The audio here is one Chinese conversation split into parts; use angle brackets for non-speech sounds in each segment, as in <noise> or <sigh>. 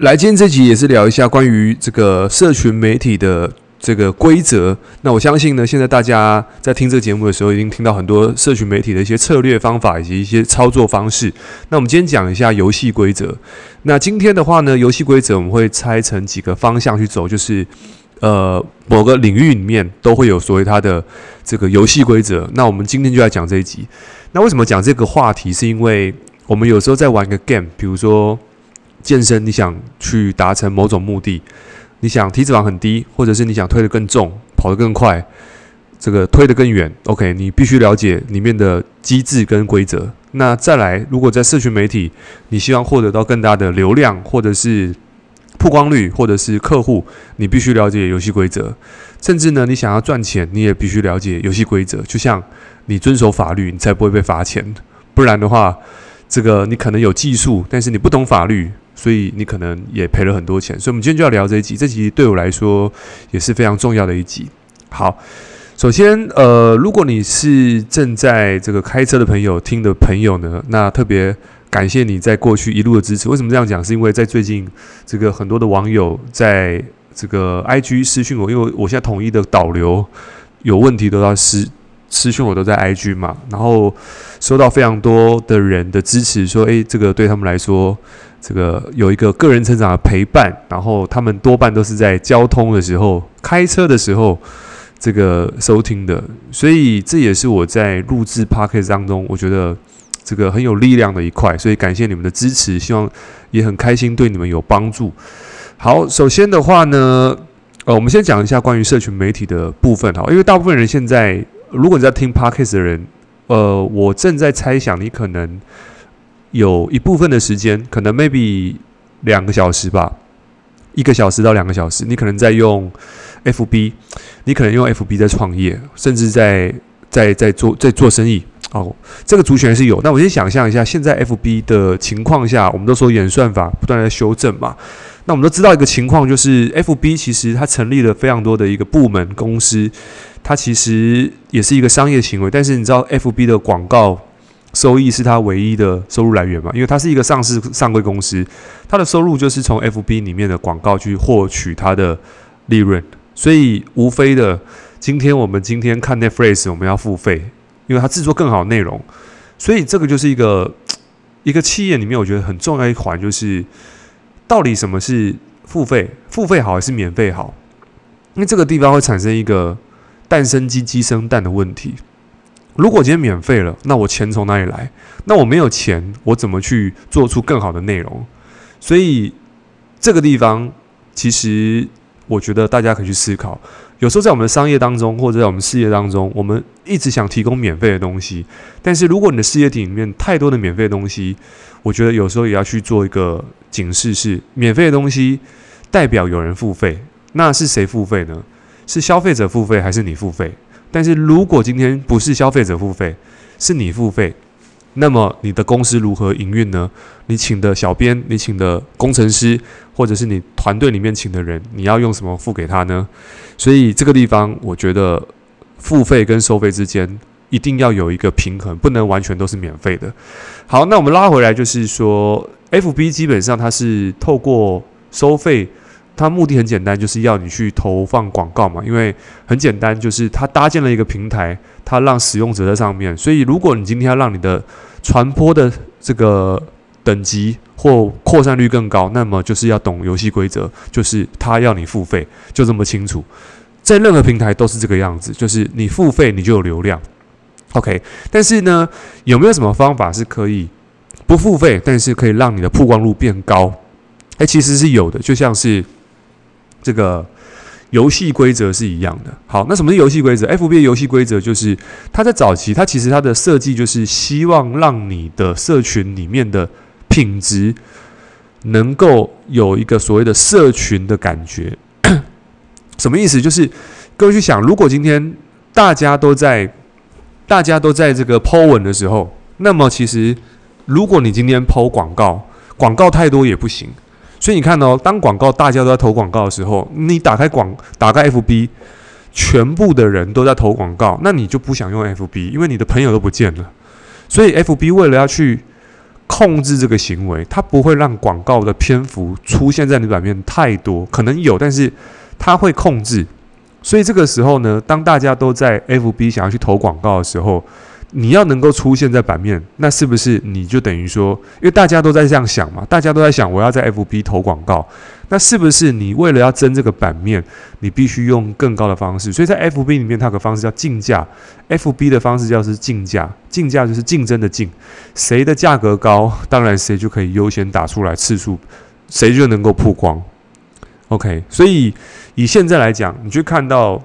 来，今天这集也是聊一下关于这个社群媒体的这个规则。那我相信呢，现在大家在听这个节目的时候，已经听到很多社群媒体的一些策略方法以及一些操作方式。那我们今天讲一下游戏规则。那今天的话呢，游戏规则我们会拆成几个方向去走，就是呃，某个领域里面都会有所谓它的这个游戏规则。那我们今天就来讲这一集。那为什么讲这个话题？是因为我们有时候在玩一个 game，比如说。健身，你想去达成某种目的，你想体脂肪很低，或者是你想推得更重、跑得更快，这个推得更远。OK，你必须了解里面的机制跟规则。那再来，如果在社群媒体，你希望获得到更大的流量，或者是曝光率，或者是客户，你必须了解游戏规则。甚至呢，你想要赚钱，你也必须了解游戏规则。就像你遵守法律，你才不会被罚钱。不然的话，这个你可能有技术，但是你不懂法律。所以你可能也赔了很多钱，所以我们今天就要聊这一集。这集对我来说也是非常重要的一集。好，首先，呃，如果你是正在这个开车的朋友听的朋友呢，那特别感谢你在过去一路的支持。为什么这样讲？是因为在最近这个很多的网友在这个 IG 私讯我，因为我现在统一的导流有问题都要私私讯我都在 IG 嘛，然后收到非常多的人的支持，说，诶，这个对他们来说。这个有一个个人成长的陪伴，然后他们多半都是在交通的时候、开车的时候这个收听的，所以这也是我在录制 Podcast 当中，我觉得这个很有力量的一块，所以感谢你们的支持，希望也很开心对你们有帮助。好，首先的话呢，呃，我们先讲一下关于社群媒体的部分哈，因为大部分人现在如果你在听 Podcast 的人，呃，我正在猜想你可能。有一部分的时间，可能 maybe 两个小时吧，一个小时到两个小时，你可能在用 FB，你可能用 FB 在创业，甚至在在在做在做生意。哦，这个族群是有。那我先想象一下，现在 FB 的情况下，我们都说演算法不断在修正嘛。那我们都知道一个情况，就是 FB 其实它成立了非常多的一个部门公司，它其实也是一个商业行为。但是你知道 FB 的广告？收益是它唯一的收入来源嘛？因为它是一个上市上柜公司，它的收入就是从 FB 里面的广告去获取它的利润。所以无非的，今天我们今天看 Netflix，我们要付费，因为它制作更好内容。所以这个就是一个 <tsk> 一个企业里面，我觉得很重要一环，就是到底什么是付费？付费好还是免费好？因为这个地方会产生一个蛋生鸡，鸡生蛋的问题。如果今天免费了，那我钱从哪里来？那我没有钱，我怎么去做出更好的内容？所以这个地方，其实我觉得大家可以去思考。有时候在我们的商业当中，或者在我们事业当中，我们一直想提供免费的东西，但是如果你的事业体里面太多的免费的东西，我觉得有时候也要去做一个警示：是免费的东西代表有人付费，那是谁付费呢？是消费者付费，还是你付费？但是如果今天不是消费者付费，是你付费，那么你的公司如何营运呢？你请的小编，你请的工程师，或者是你团队里面请的人，你要用什么付给他呢？所以这个地方，我觉得付费跟收费之间一定要有一个平衡，不能完全都是免费的。好，那我们拉回来，就是说，FB 基本上它是透过收费。它目的很简单，就是要你去投放广告嘛。因为很简单，就是它搭建了一个平台，它让使用者在上面。所以，如果你今天要让你的传播的这个等级或扩散率更高，那么就是要懂游戏规则，就是它要你付费，就这么清楚。在任何平台都是这个样子，就是你付费你就有流量。OK，但是呢，有没有什么方法是可以不付费，但是可以让你的曝光率变高？诶，其实是有的，就像是。这个游戏规则是一样的。好，那什么是游戏规则？FB 游戏规则就是，它在早期，它其实它的设计就是希望让你的社群里面的品质能够有一个所谓的社群的感觉。<clears throat> 什么意思？就是各位去想，如果今天大家都在大家都在这个 Po 文的时候，那么其实如果你今天 Po 广告，广告太多也不行。所以你看哦，当广告大家都在投广告的时候，你打开广打开 FB，全部的人都在投广告，那你就不想用 FB，因为你的朋友都不见了。所以 FB 为了要去控制这个行为，它不会让广告的篇幅出现在你版面太多，可能有，但是它会控制。所以这个时候呢，当大家都在 FB 想要去投广告的时候，你要能够出现在版面，那是不是你就等于说，因为大家都在这样想嘛，大家都在想我要在 FB 投广告，那是不是你为了要争这个版面，你必须用更高的方式？所以在 FB 里面，它有个方式叫竞价，FB 的方式叫是竞价，竞价就是竞争的竞，谁的价格高，当然谁就可以优先打出来次数，谁就能够曝光。OK，所以以现在来讲，你去看到，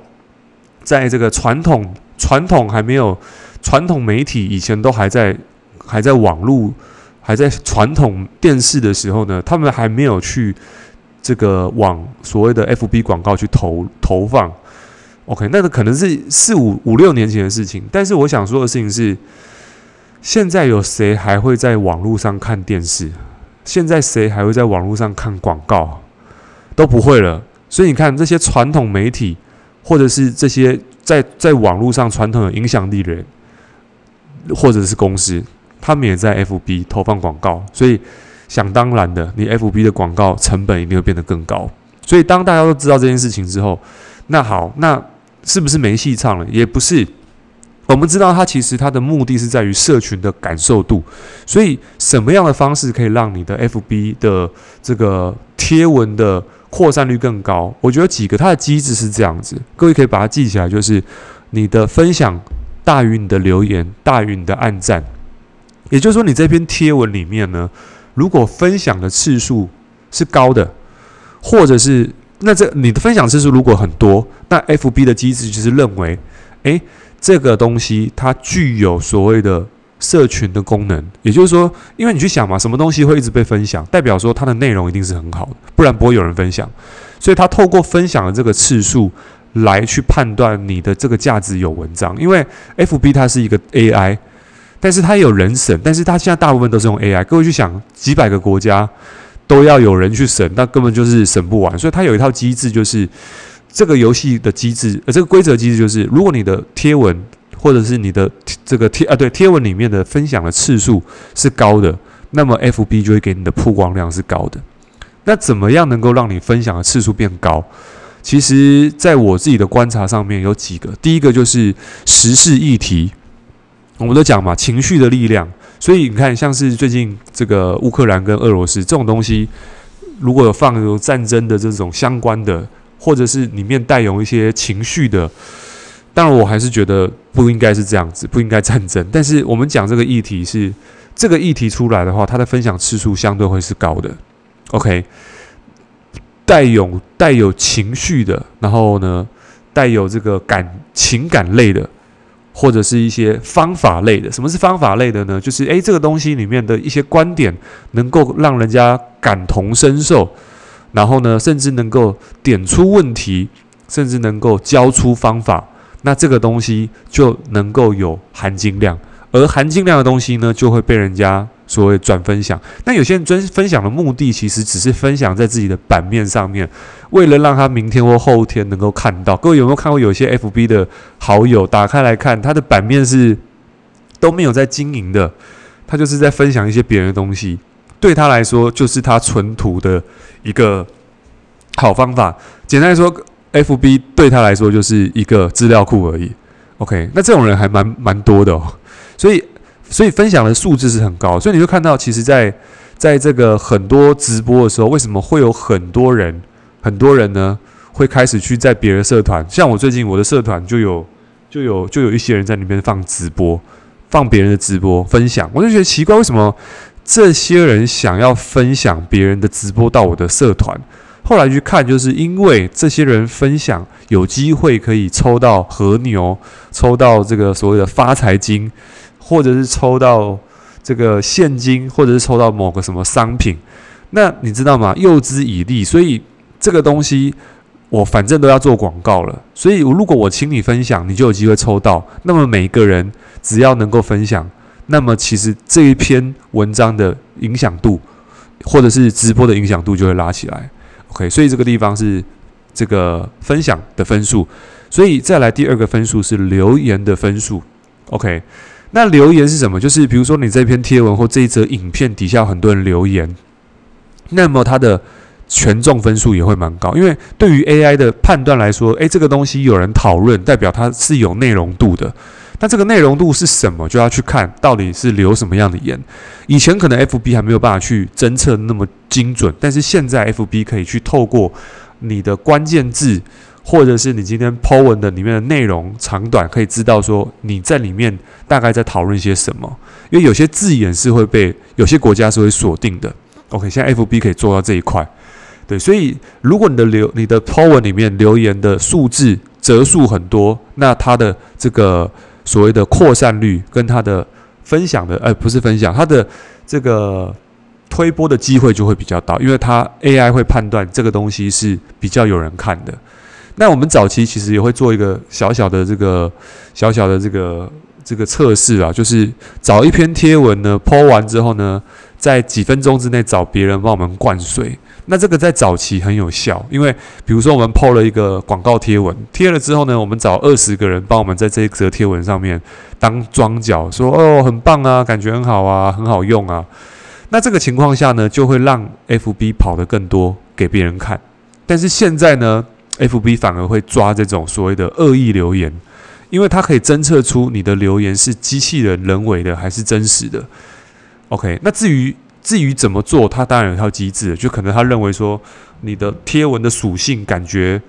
在这个传统传统还没有。传统媒体以前都还在还在网络还在传统电视的时候呢，他们还没有去这个往所谓的 FB 广告去投投放。OK，那个可能是四五五六年前的事情。但是我想说的事情是，现在有谁还会在网络上看电视？现在谁还会在网络上看广告？都不会了。所以你看这些传统媒体，或者是这些在在网络上传统有影响力的人。或者是公司，他们也在 FB 投放广告，所以想当然的，你 FB 的广告成本一定会变得更高。所以当大家都知道这件事情之后，那好，那是不是没戏唱了？也不是。我们知道它其实它的目的是在于社群的感受度，所以什么样的方式可以让你的 FB 的这个贴文的扩散率更高？我觉得几个它的机制是这样子，各位可以把它记起来，就是你的分享。大于你的留言，大于你的按赞，也就是说，你这篇贴文里面呢，如果分享的次数是高的，或者是那这你的分享次数如果很多，那 FB 的机制就是认为，诶，这个东西它具有所谓的社群的功能，也就是说，因为你去想嘛，什么东西会一直被分享，代表说它的内容一定是很好的，不然不会有人分享，所以它透过分享的这个次数。来去判断你的这个价值有文章，因为 FB 它是一个 AI，但是它也有人审，但是它现在大部分都是用 AI。各位去想，几百个国家都要有人去审，那根本就是审不完。所以它有一套机制，就是这个游戏的机制，呃，这个规则机制就是，如果你的贴文或者是你的这个贴啊，对，贴文里面的分享的次数是高的，那么 FB 就会给你的曝光量是高的。那怎么样能够让你分享的次数变高？其实，在我自己的观察上面有几个，第一个就是时事议题，我们都讲嘛，情绪的力量。所以你看，像是最近这个乌克兰跟俄罗斯这种东西，如果有放有战争的这种相关的，或者是里面带有一些情绪的，当然我还是觉得不应该是这样子，不应该战争。但是我们讲这个议题是这个议题出来的话，它的分享次数相对会是高的。OK。带有带有情绪的，然后呢，带有这个感情感类的，或者是一些方法类的。什么是方法类的呢？就是诶，这个东西里面的一些观点能够让人家感同身受，然后呢，甚至能够点出问题，甚至能够教出方法，那这个东西就能够有含金量。而含金量的东西呢，就会被人家。所谓转分享，那有些人专分享的目的其实只是分享在自己的版面上面，为了让他明天或后天能够看到。各位有没有看过有些 FB 的好友打开来看，他的版面是都没有在经营的，他就是在分享一些别人的东西，对他来说就是他存图的一个好方法。简单来说，FB 对他来说就是一个资料库而已。OK，那这种人还蛮蛮多的哦，所以。所以分享的数字是很高，所以你会看到，其实在，在在这个很多直播的时候，为什么会有很多人，很多人呢会开始去在别人社团，像我最近我的社团就有就有就有一些人在里面放直播，放别人的直播分享，我就觉得奇怪，为什么这些人想要分享别人的直播到我的社团？后来去看，就是因为这些人分享有机会可以抽到和牛，抽到这个所谓的发财金。或者是抽到这个现金，或者是抽到某个什么商品，那你知道吗？诱之以利，所以这个东西我反正都要做广告了。所以如果我请你分享，你就有机会抽到。那么每一个人只要能够分享，那么其实这一篇文章的影响度，或者是直播的影响度就会拉起来。OK，所以这个地方是这个分享的分数。所以再来第二个分数是留言的分数。OK。那留言是什么？就是比如说你这篇贴文或这一则影片底下很多人留言，那么它的权重分数也会蛮高。因为对于 AI 的判断来说，诶，这个东西有人讨论，代表它是有内容度的。那这个内容度是什么？就要去看到底是留什么样的言。以前可能 FB 还没有办法去侦测那么精准，但是现在 FB 可以去透过你的关键字，或者是你今天 po 文的里面的内容长短，可以知道说你在里面大概在讨论些什么。因为有些字眼是会被有些国家是会锁定的。OK，现在 FB 可以做到这一块。对，所以如果你的留你的 po 文里面留言的数字则数很多，那它的这个。所谓的扩散率跟它的分享的，呃，不是分享，它的这个推波的机会就会比较大，因为它 AI 会判断这个东西是比较有人看的。那我们早期其实也会做一个小小的这个小小的这个这个测试啊，就是找一篇贴文呢，po 完之后呢，在几分钟之内找别人帮我们灌水。那这个在早期很有效，因为比如说我们 PO 了一个广告贴文，贴了之后呢，我们找二十个人帮我们在这一则贴文上面当装脚，说哦很棒啊，感觉很好啊，很好用啊。那这个情况下呢，就会让 FB 跑得更多给别人看。但是现在呢，FB 反而会抓这种所谓的恶意留言，因为它可以侦测出你的留言是机器人人为的还是真实的。OK，那至于。至于怎么做，它当然有套机制，就可能他认为说你的贴文的属性感觉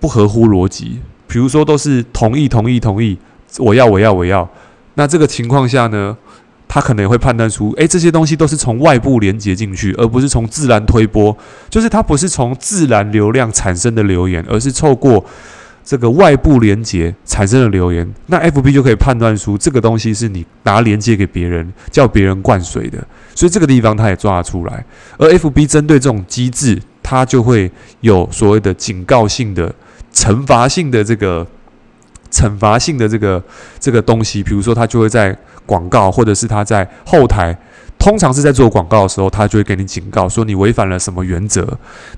不合乎逻辑，比如说都是同意、同意、同意，我要、我要、我要。那这个情况下呢，他可能也会判断出，诶，这些东西都是从外部连接进去，而不是从自然推波，就是它不是从自然流量产生的留言，而是透过。这个外部连接产生的留言，那 FB 就可以判断出这个东西是你拿连接给别人，叫别人灌水的，所以这个地方他也抓得出来。而 FB 针对这种机制，它就会有所谓的警告性的、惩罚性的这个惩罚性的这个这个东西，比如说它就会在广告或者是他在后台。通常是在做广告的时候，他就会给你警告说你违反了什么原则。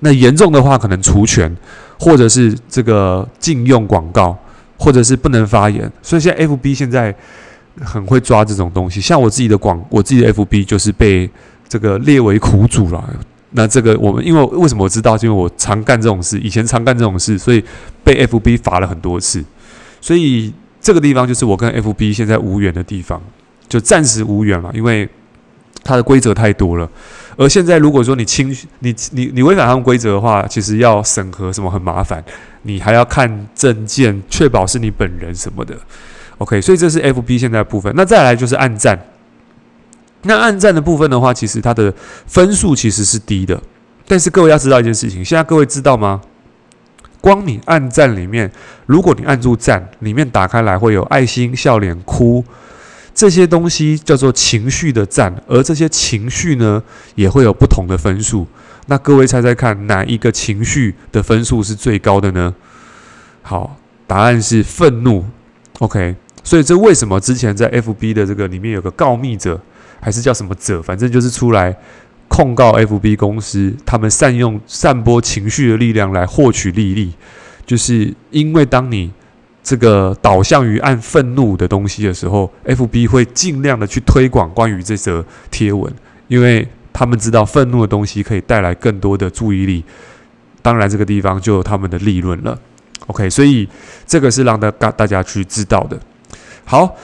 那严重的话，可能除权，或者是这个禁用广告，或者是不能发言。所以现在 FB 现在很会抓这种东西。像我自己的广，我自己的 FB 就是被这个列为苦主了。那这个我们因为为什么我知道？因为我常干这种事，以前常干这种事，所以被 FB 罚了很多次。所以这个地方就是我跟 FB 现在无缘的地方，就暂时无缘了，因为。它的规则太多了，而现在如果说你侵你你你违反他们规则的话，其实要审核什么很麻烦，你还要看证件，确保是你本人什么的。OK，所以这是 FB 现在的部分。那再来就是暗战，那暗战的部分的话，其实它的分数其实是低的。但是各位要知道一件事情，现在各位知道吗？光你按赞里面，如果你按住赞，里面打开来会有爱心、笑脸、哭。这些东西叫做情绪的赞，而这些情绪呢，也会有不同的分数。那各位猜猜看，哪一个情绪的分数是最高的呢？好，答案是愤怒。OK，所以这为什么之前在 FB 的这个里面有个告密者，还是叫什么者，反正就是出来控告 FB 公司，他们善用散播情绪的力量来获取利益，就是因为当你。这个导向于按愤怒的东西的时候，FB 会尽量的去推广关于这则贴文，因为他们知道愤怒的东西可以带来更多的注意力，当然这个地方就有他们的利润了。OK，所以这个是让大大家去知道的。好。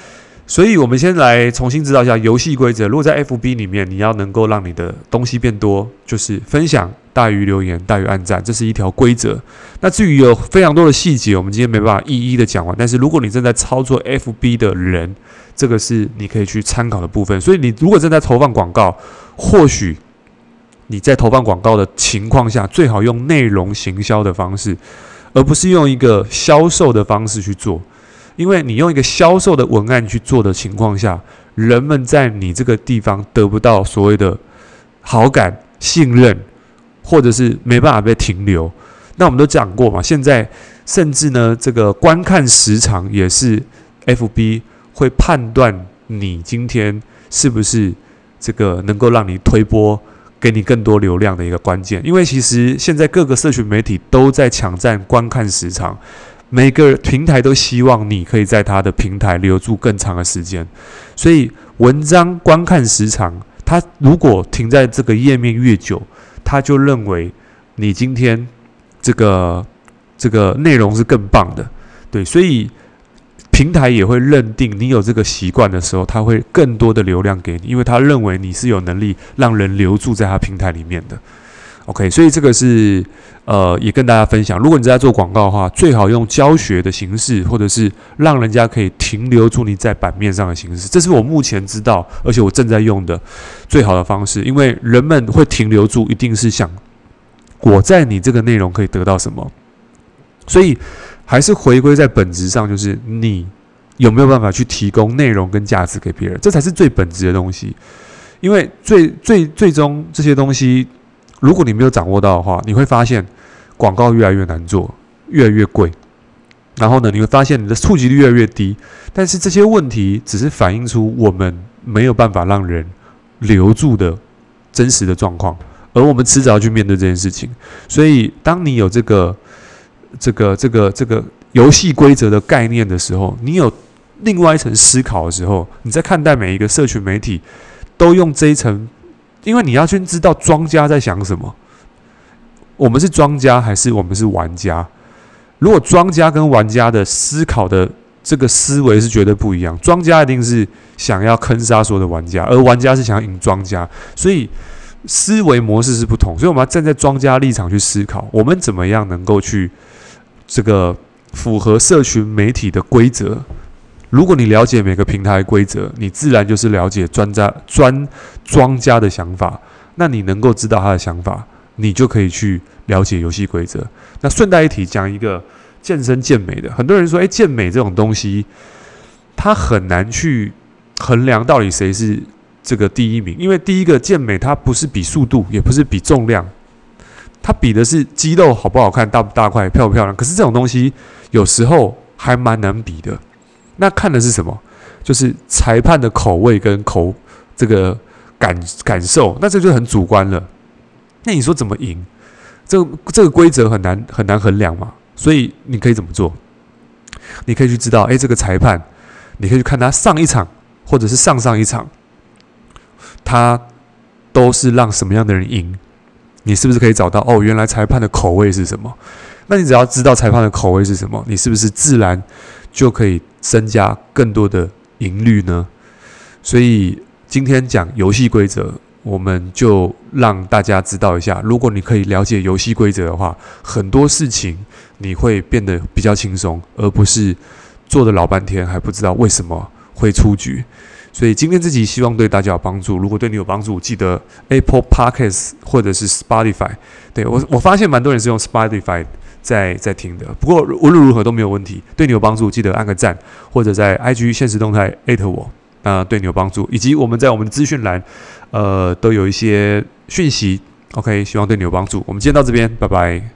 所以，我们先来重新知道一下游戏规则。如果在 FB 里面，你要能够让你的东西变多，就是分享大于留言大于按赞，这是一条规则。那至于有非常多的细节，我们今天没办法一一的讲完。但是，如果你正在操作 FB 的人，这个是你可以去参考的部分。所以，你如果正在投放广告，或许你在投放广告的情况下，最好用内容行销的方式，而不是用一个销售的方式去做。因为你用一个销售的文案去做的情况下，人们在你这个地方得不到所谓的好感、信任，或者是没办法被停留。那我们都讲过嘛，现在甚至呢，这个观看时长也是 FB 会判断你今天是不是这个能够让你推播，给你更多流量的一个关键。因为其实现在各个社群媒体都在抢占观看时长。每个平台都希望你可以在他的平台留住更长的时间，所以文章观看时长，他如果停在这个页面越久，他就认为你今天这个这个内容是更棒的，对，所以平台也会认定你有这个习惯的时候，他会更多的流量给你，因为他认为你是有能力让人留住在他平台里面的。OK，所以这个是呃，也跟大家分享。如果你在做广告的话，最好用教学的形式，或者是让人家可以停留住你在版面上的形式。这是我目前知道，而且我正在用的最好的方式。因为人们会停留住，一定是想我在你这个内容可以得到什么。所以还是回归在本质上，就是你有没有办法去提供内容跟价值给别人，这才是最本质的东西。因为最最最终这些东西。如果你没有掌握到的话，你会发现广告越来越难做，越来越贵。然后呢，你会发现你的触及率越来越低。但是这些问题只是反映出我们没有办法让人留住的真实的状况，而我们迟早要去面对这件事情。所以，当你有这个、这个、这个、这个游戏规则的概念的时候，你有另外一层思考的时候，你在看待每一个社群媒体，都用这一层。因为你要去知道庄家在想什么，我们是庄家还是我们是玩家？如果庄家跟玩家的思考的这个思维是绝对不一样，庄家一定是想要坑杀所有的玩家，而玩家是想要赢庄家，所以思维模式是不同。所以我们要站在庄家立场去思考，我们怎么样能够去这个符合社群媒体的规则。如果你了解每个平台规则，你自然就是了解专家专庄家的想法。那你能够知道他的想法，你就可以去了解游戏规则。那顺带一提，讲一个健身健美的，很多人说，诶，健美这种东西，它很难去衡量到底谁是这个第一名，因为第一个健美它不是比速度，也不是比重量，它比的是肌肉好不好看，大不大块，漂不漂亮。可是这种东西有时候还蛮难比的。那看的是什么？就是裁判的口味跟口这个感感受，那这就很主观了。那你说怎么赢？这个这个规则很难很难衡量嘛。所以你可以怎么做？你可以去知道，诶，这个裁判，你可以去看他上一场或者是上上一场，他都是让什么样的人赢？你是不是可以找到？哦，原来裁判的口味是什么？那你只要知道裁判的口味是什么，你是不是自然就可以增加更多的盈率呢？所以今天讲游戏规则，我们就让大家知道一下。如果你可以了解游戏规则的话，很多事情你会变得比较轻松，而不是做了老半天还不知道为什么会出局。所以今天这集希望对大家有帮助。如果对你有帮助，记得 Apple Podcast 或者是 Spotify。对，我我发现蛮多人是用 Spotify。在在听的，不过无论如何都没有问题。对你有帮助，记得按个赞，或者在 IG 现实动态艾特我，那对你有帮助。以及我们在我们的资讯栏，呃，都有一些讯息。OK，希望对你有帮助。我们今天到这边，拜拜。